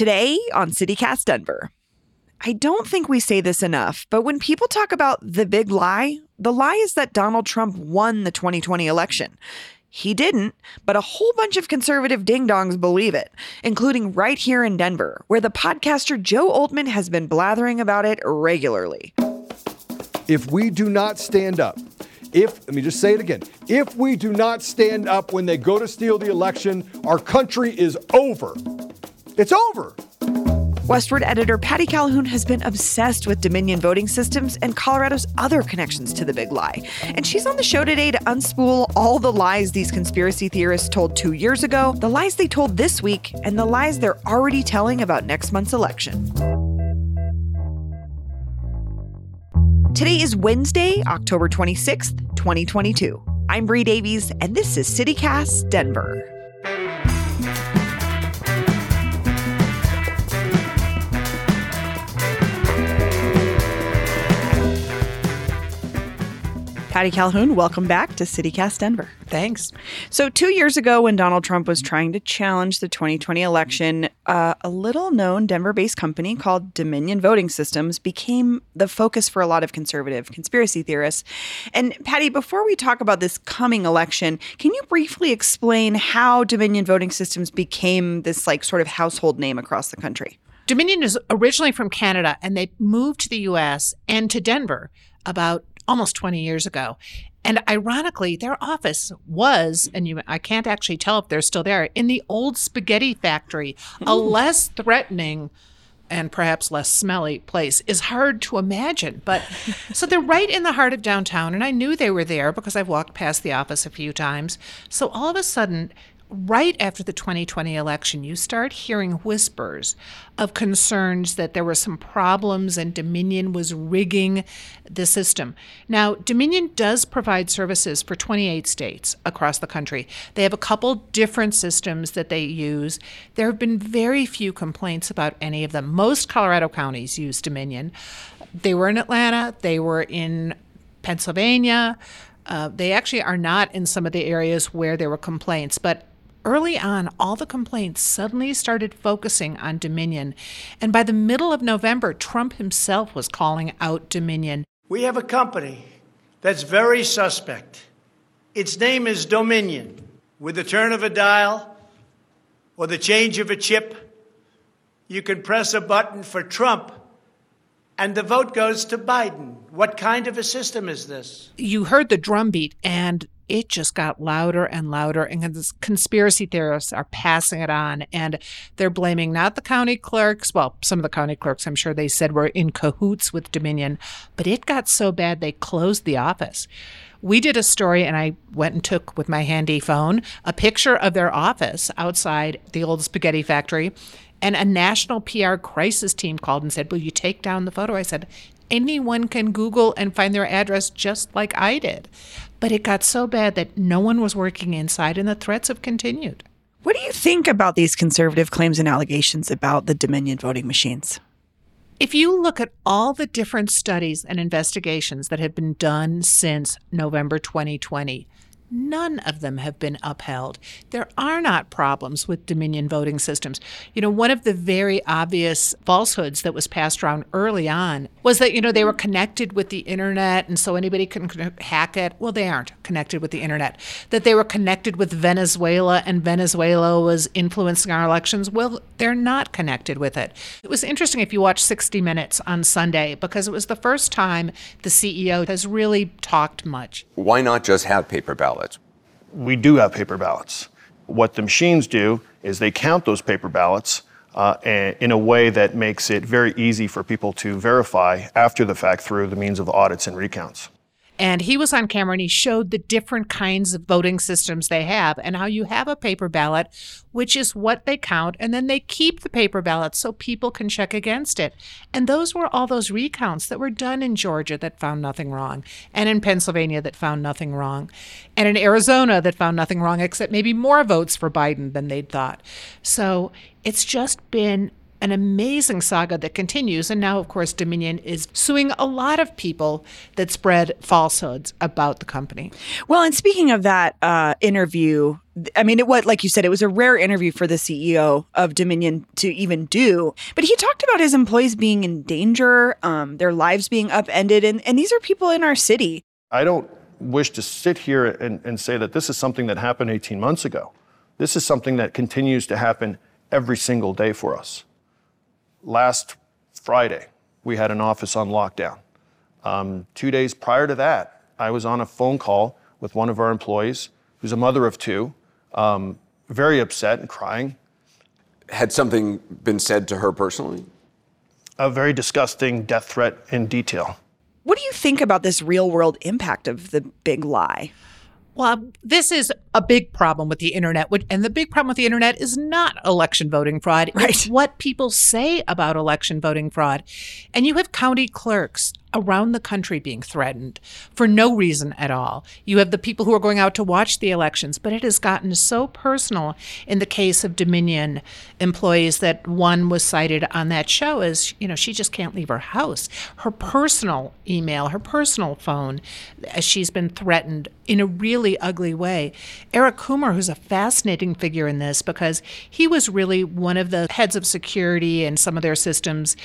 Today on CityCast Denver. I don't think we say this enough, but when people talk about the big lie, the lie is that Donald Trump won the 2020 election. He didn't, but a whole bunch of conservative ding dongs believe it, including right here in Denver, where the podcaster Joe Oltmann has been blathering about it regularly. If we do not stand up, if, let me just say it again, if we do not stand up when they go to steal the election, our country is over. It's over. Westword editor Patty Calhoun has been obsessed with Dominion voting systems and Colorado's other connections to the big lie. And she's on the show today to unspool all the lies these conspiracy theorists told two years ago, the lies they told this week, and the lies they're already telling about next month's election. Today is Wednesday, October 26th, 2022. I'm Bree Davies, and this is CityCast Denver. Patty Calhoun, welcome back to CityCast Denver. Thanks. So, two years ago, when Donald Trump was trying to challenge the 2020 election, uh, a little known Denver based company called Dominion Voting Systems became the focus for a lot of conservative conspiracy theorists. And, Patty, before we talk about this coming election, can you briefly explain how Dominion Voting Systems became this, like, sort of household name across the country? Dominion is originally from Canada and they moved to the US and to Denver about almost 20 years ago. And ironically, their office was, and you, I can't actually tell if they're still there, in the old spaghetti factory, a less threatening and perhaps less smelly place is hard to imagine. But so they're right in the heart of downtown, and I knew they were there because I've walked past the office a few times. So all of a sudden, right after the 2020 election, you start hearing whispers of concerns that there were some problems and Dominion was rigging the system. Now, Dominion does provide services for 28 states across the country. They have a couple different systems that they use. There have been very few complaints about any of them. Most Colorado counties use Dominion. They were in Atlanta, they were in Pennsylvania. Uh, they actually are not in some of the areas where there were complaints, but Early on, all the complaints suddenly started focusing on Dominion. And by the middle of November, Trump himself was calling out Dominion. We have a company that's very suspect. Its name is Dominion. With the turn of a dial or the change of a chip, you can press a button for Trump and the vote goes to Biden. What kind of a system is this? You heard the drumbeat, and it just got louder and louder. And conspiracy theorists are passing it on. And they're blaming not the county clerks. Well, some of the county clerks, I'm sure they said, were in cahoots with Dominion. But it got so bad they closed the office. We did a story, and I went and took with my handy phone a picture of their office outside the old spaghetti factory. And a national PR crisis team called and said, Will you take down the photo? I said, Anyone can Google and find their address just like I did. But it got so bad that no one was working inside, and the threats have continued. What do you think about these conservative claims and allegations about the Dominion voting machines? If you look at all the different studies and investigations that have been done since November 2020, None of them have been upheld. There are not problems with Dominion voting systems. You know, one of the very obvious falsehoods that was passed around early on was that, you know, they were connected with the internet and so anybody can hack it. Well, they aren't connected with the internet. That they were connected with Venezuela and Venezuela was influencing our elections. Well, they're not connected with it. It was interesting if you watch 60 Minutes on Sunday because it was the first time the CEO has really talked much. Why not just have paper ballots? We do have paper ballots. What the machines do is they count those paper ballots uh, in a way that makes it very easy for people to verify after the fact through the means of audits and recounts. And he was on camera and he showed the different kinds of voting systems they have and how you have a paper ballot, which is what they count. And then they keep the paper ballot so people can check against it. And those were all those recounts that were done in Georgia that found nothing wrong, and in Pennsylvania that found nothing wrong, and in Arizona that found nothing wrong, except maybe more votes for Biden than they'd thought. So it's just been an amazing saga that continues. And now, of course, Dominion is suing a lot of people that spread falsehoods about the company. Well, and speaking of that uh, interview, I mean, it was like you said, it was a rare interview for the CEO of Dominion to even do. But he talked about his employees being in danger, um, their lives being upended, and, and these are people in our city. I don't wish to sit here and, and say that this is something that happened 18 months ago. This is something that continues to happen every single day for us. Last Friday, we had an office on lockdown. Um, two days prior to that, I was on a phone call with one of our employees, who's a mother of two, um, very upset and crying. Had something been said to her personally? A very disgusting death threat in detail. What do you think about this real world impact of the big lie? Well, this is a big problem with the internet, and the big problem with the internet is not election voting fraud. Right. It's what people say about election voting fraud. And you have county clerks around the country being threatened for no reason at all. You have the people who are going out to watch the elections, but it has gotten so personal in the case of Dominion employees that one was cited on that show as, you know, she just can't leave her house. Her personal email, her personal phone, she's been threatened in a really ugly way. Eric Coomer, who's a fascinating figure in this because he was really one of the heads of security in some of their systems,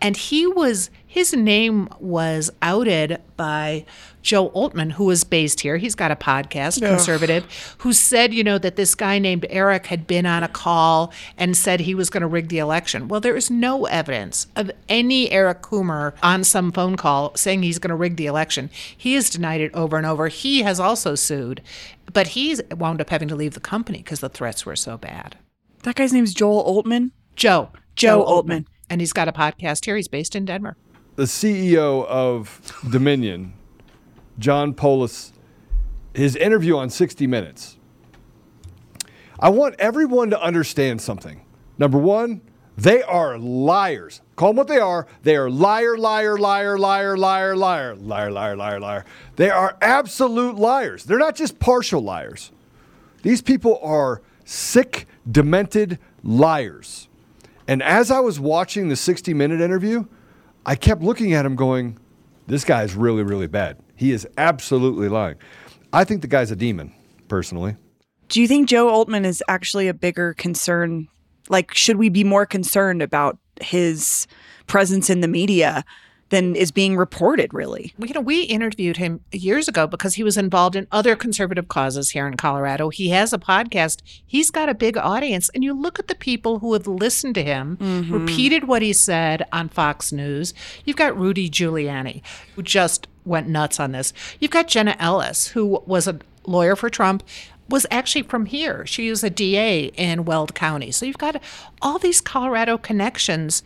and he was his name was outed by Joe Oltmann, who is based here. He's got a podcast, conservative, who said, you know, that this guy named Eric had been on a call and said he was going to rig the election. Well, there is no evidence of any Eric Coomer on some phone call saying he's going to rig the election. He has denied it over and over. He has also sued, but he's wound up having to leave the company because the threats were so bad. That guy's name's Joel Altman? Joe. Joe Oltmann. And he's got a podcast here. He's based in Denver. The CEO of Dominion, John Poulos, his interview on 60 Minutes. I want everyone to understand something. Number one, they are liars. Call them what they are. They are liar, liar, liar, liar, liar, liar, liar, liar, liar, liar. They are absolute liars. They're not just partial liars. These people are sick, demented liars. And as I was watching the 60 minute interview, I kept looking at him going, this guy is really, really bad. He is absolutely lying. I think the guy's a demon, personally. Do you think Joe Altman is actually a bigger concern? Like, should we be more concerned about his presence in the media than is being reported, really? you know, we interviewed him years ago because he was involved in other conservative causes here in Colorado. He has a podcast. He's got a big audience. And you look at the people who have listened to him, mm-hmm. repeated what he said on Fox News. You've got Rudy Giuliani, who just went nuts on this. You've got Jenna Ellis, who was a lawyer for Trump. Was actually from here. She was a DA in Weld County. So you've got all these Colorado connections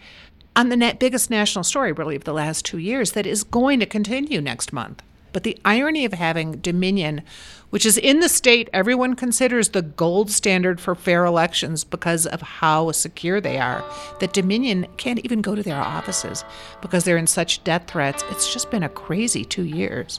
on the biggest national story, really, of the last two years that is going to continue next month. But the irony of having Dominion, which is in the state everyone considers the gold standard for fair elections because of how secure they are, that Dominion can't even go to their offices because they're in such death threats. It's just been a crazy two years.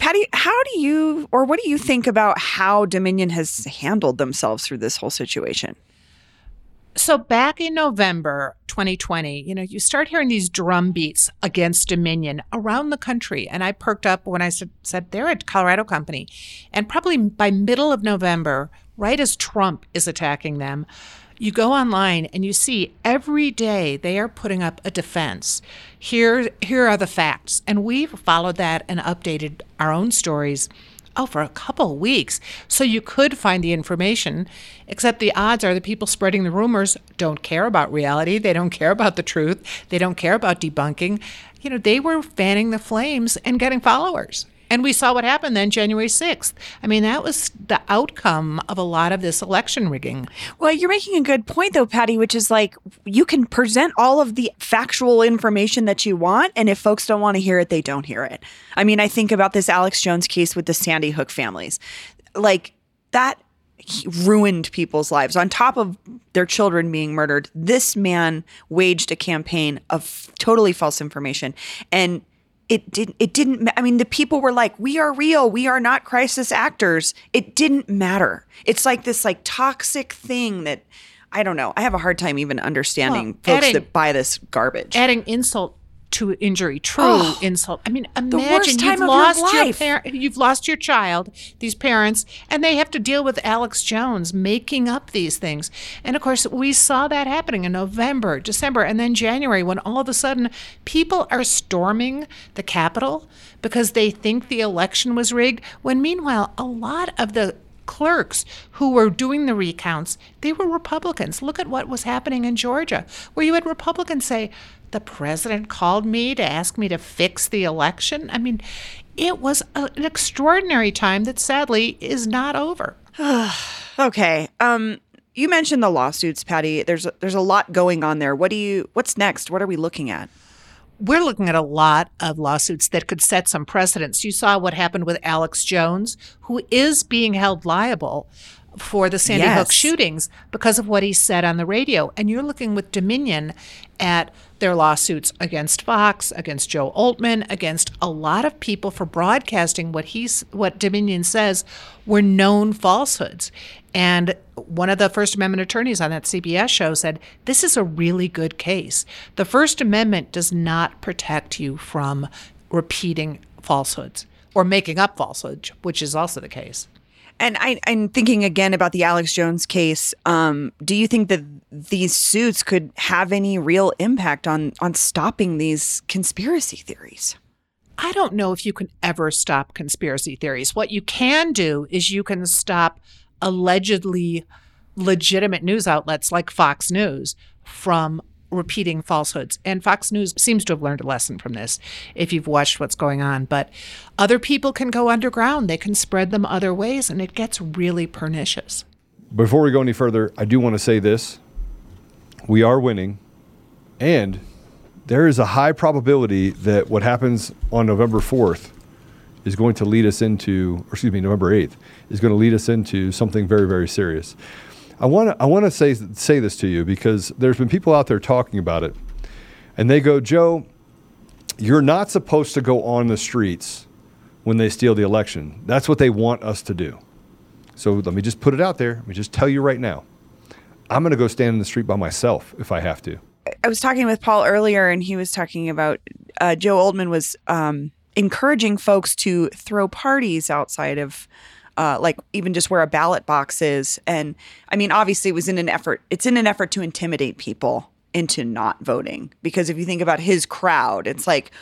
Patty, how do you, or what do you think about how Dominion has handled themselves through this whole situation? So back in November 2020, you know, you start hearing these drum beats against Dominion around the country. And I perked up when I said, said they're a Colorado company. And probably by middle of November, right as Trump is attacking them, You go online and you see every day they are putting up a defense. Here, here are the facts. And we've followed that and updated our own stories oh, for a couple of weeks. So you could find the information, except the odds are the people spreading the rumors don't care about reality. They don't care about the truth. They don't care about debunking. You know, they were fanning the flames and getting followers. And we saw what happened then January 6th. I mean, that was the outcome of a lot of this election rigging. Well, you're making a good point, though, Patty, which is like you can present all of the factual information that you want. And if folks don't want to hear it, they don't hear it. I mean, I think about this Alex Jones case with the Sandy Hook families. Like, that ruined people's lives. On top of their children being murdered, this man waged a campaign of totally false information. And it didn't it didn't i mean the people were like we are real. We are not crisis actors. It didn't matter. It's like this like toxic thing that i don't know. I have a hard time even understanding Well, folks adding- that buy this garbage. Adding insult to injury, true Oh, insult. I mean, imagine you've your lost your, life. par- you've lost your child, these parents, and they have to deal with Alex Jones making up these things. And of course, we saw that happening in November, December, and then January when all of a sudden people are storming the Capitol because they think the election was rigged. When meanwhile, a lot of the clerks who were doing the recounts, they were Republicans. Look at what was happening in Georgia, where you had Republicans say, the president called me to ask me to fix the election. I mean, it was a, an extraordinary time that sadly is not over. okay um you mentioned the lawsuits patty there's there's a lot going on there what do you what's next what are we looking at We're looking at a lot of lawsuits that could set some precedents. You saw what happened with Alex Jones, who is being held liable for the Sandy Hook shootings because of what he said on the radio. And you're looking with Dominion at their lawsuits against Fox, against Joe Altman, against a lot of people for broadcasting what he's what Dominion says were known falsehoods. And one of the First Amendment attorneys on that CBS show said, This is a really good case. The First Amendment does not protect you from repeating falsehoods or making up falsehoods, which is also the case. And I, I'm thinking again about the Alex Jones case. Um, do you think that these suits could have any real impact on on stopping these conspiracy theories? I don't know if you can ever stop conspiracy theories. What you can do is you can stop allegedly legitimate news outlets like Fox News from repeating falsehoods. And Fox News seems to have learned a lesson from this if you've watched what's going on. But other people can go underground, they can spread them other ways, and it gets really pernicious. Before we go any further, I do want to say this. We are winning, and there is a high probability that what happens on November 4th is going to lead us into, or excuse me, November 8th, is going to lead us into something very, very serious. I want to I want to say say this to you because there's been people out there talking about it, and they go, Joe, you're not supposed to go on the streets when they steal the election. That's what they want us to do. So let me just put it out there. Let me just tell you right now. I'm going to go stand in the street by myself if I have to. I was talking with Paul earlier, and he was talking about uh, Joe Oltmann was um, encouraging folks to throw parties outside of, uh, like even just where a ballot box is. And I mean, obviously, it was in an effort. It's in an effort to intimidate people into not voting because if you think about his crowd, it's like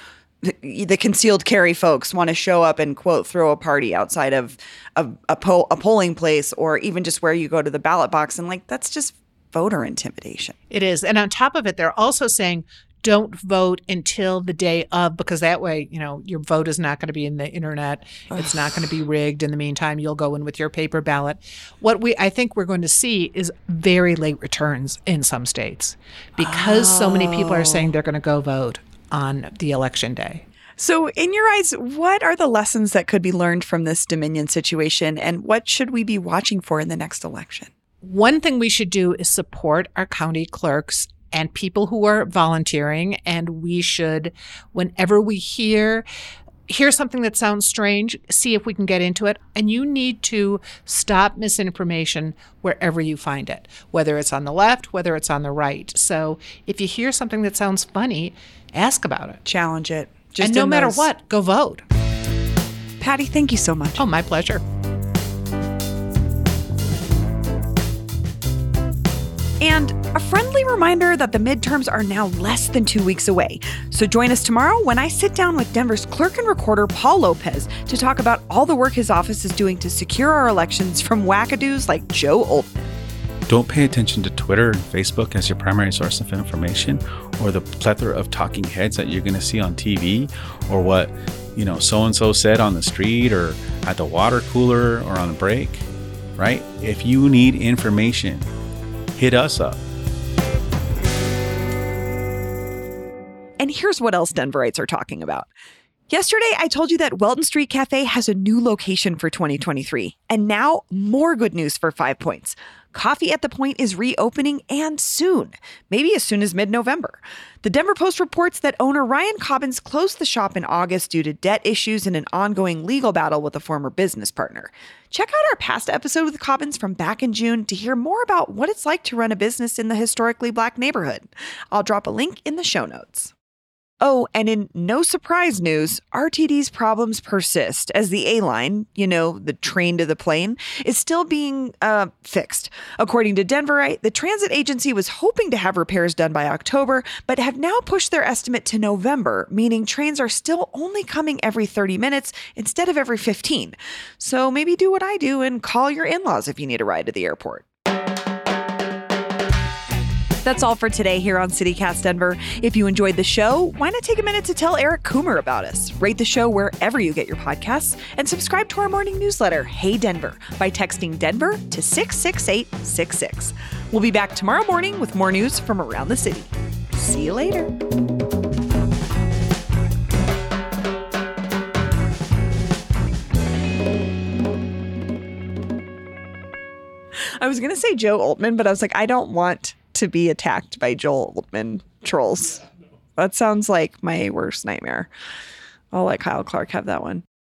the, concealed carry folks want to show up and quote throw a party outside of, a, po- a polling place or even just where you go to the ballot box and like that's just voter intimidation. It is. And on top of it, they're also saying don't vote until the day of because that way, you know, your vote is not going to be in the internet. It's not going to be rigged. In the meantime, you'll go in with your paper ballot. What we I think we're going to see is very late returns in some states because so many people are saying they're going to go vote on the election day. So, in your eyes, what are the lessons that could be learned from this Dominion situation, and what should we be watching for in the next election? One thing we should do is support our county clerks and people who are volunteering. And we should, whenever we hear, hear something that sounds strange, see if we can get into it. And you need to stop misinformation wherever you find it, whether it's on the left, whether it's on the right. So if you hear something that sounds funny, ask about it. Challenge it. Just and no matter those- what, go vote. Patty, thank you so much. Oh, my pleasure. And a friendly reminder that the midterms are now less than two weeks away. So join us tomorrow when I sit down with Denver's clerk and recorder Paul Lopez to talk about all the work his office is doing to secure our elections from wackadoos like Joe Oltmann. Don't pay attention to Twitter and Facebook as your primary source of information or the plethora of talking heads that you're going to see on TV or what, you know, so and so said on the street or at the water cooler or on a break, right? If you need information, hit us up. And here's what else Denverites are talking about. Yesterday, I told you that Welton Street Cafe has a new location for 2023. And now, more good news for Five Points. Coffee at the Point is reopening and soon, maybe as soon as mid November. The Denver Post reports that owner Ryan Cobbins closed the shop in August due to debt issues and an ongoing legal battle with a former business partner. Check out our past episode with Cobbins from back in June to hear more about what it's like to run a business in the historically black neighborhood. I'll drop a link in the show notes. Oh, and in no surprise news, RTD's problems persist as the A line, you know, the train to the plane, is still being uh, fixed. According to Denverite, the transit agency was hoping to have repairs done by October, but have now pushed their estimate to November, meaning trains are still only coming every 30 minutes instead of every 15. So maybe do what I do and call your in laws if you need a ride to the airport. That's all for today here on CityCast Denver. If you enjoyed the show, why not take a minute to tell Eric Coomer about us? Rate the show wherever you get your podcasts and subscribe to our morning newsletter, Hey Denver, by texting Denver to 66866. We'll be back tomorrow morning with more news from around the city. See you later. I was going to say Joe Altman, but I was like, I don't want to be attacked by Joel Oltmann trolls. That sounds like my worst nightmare. I'll let Kyle Clark have that one.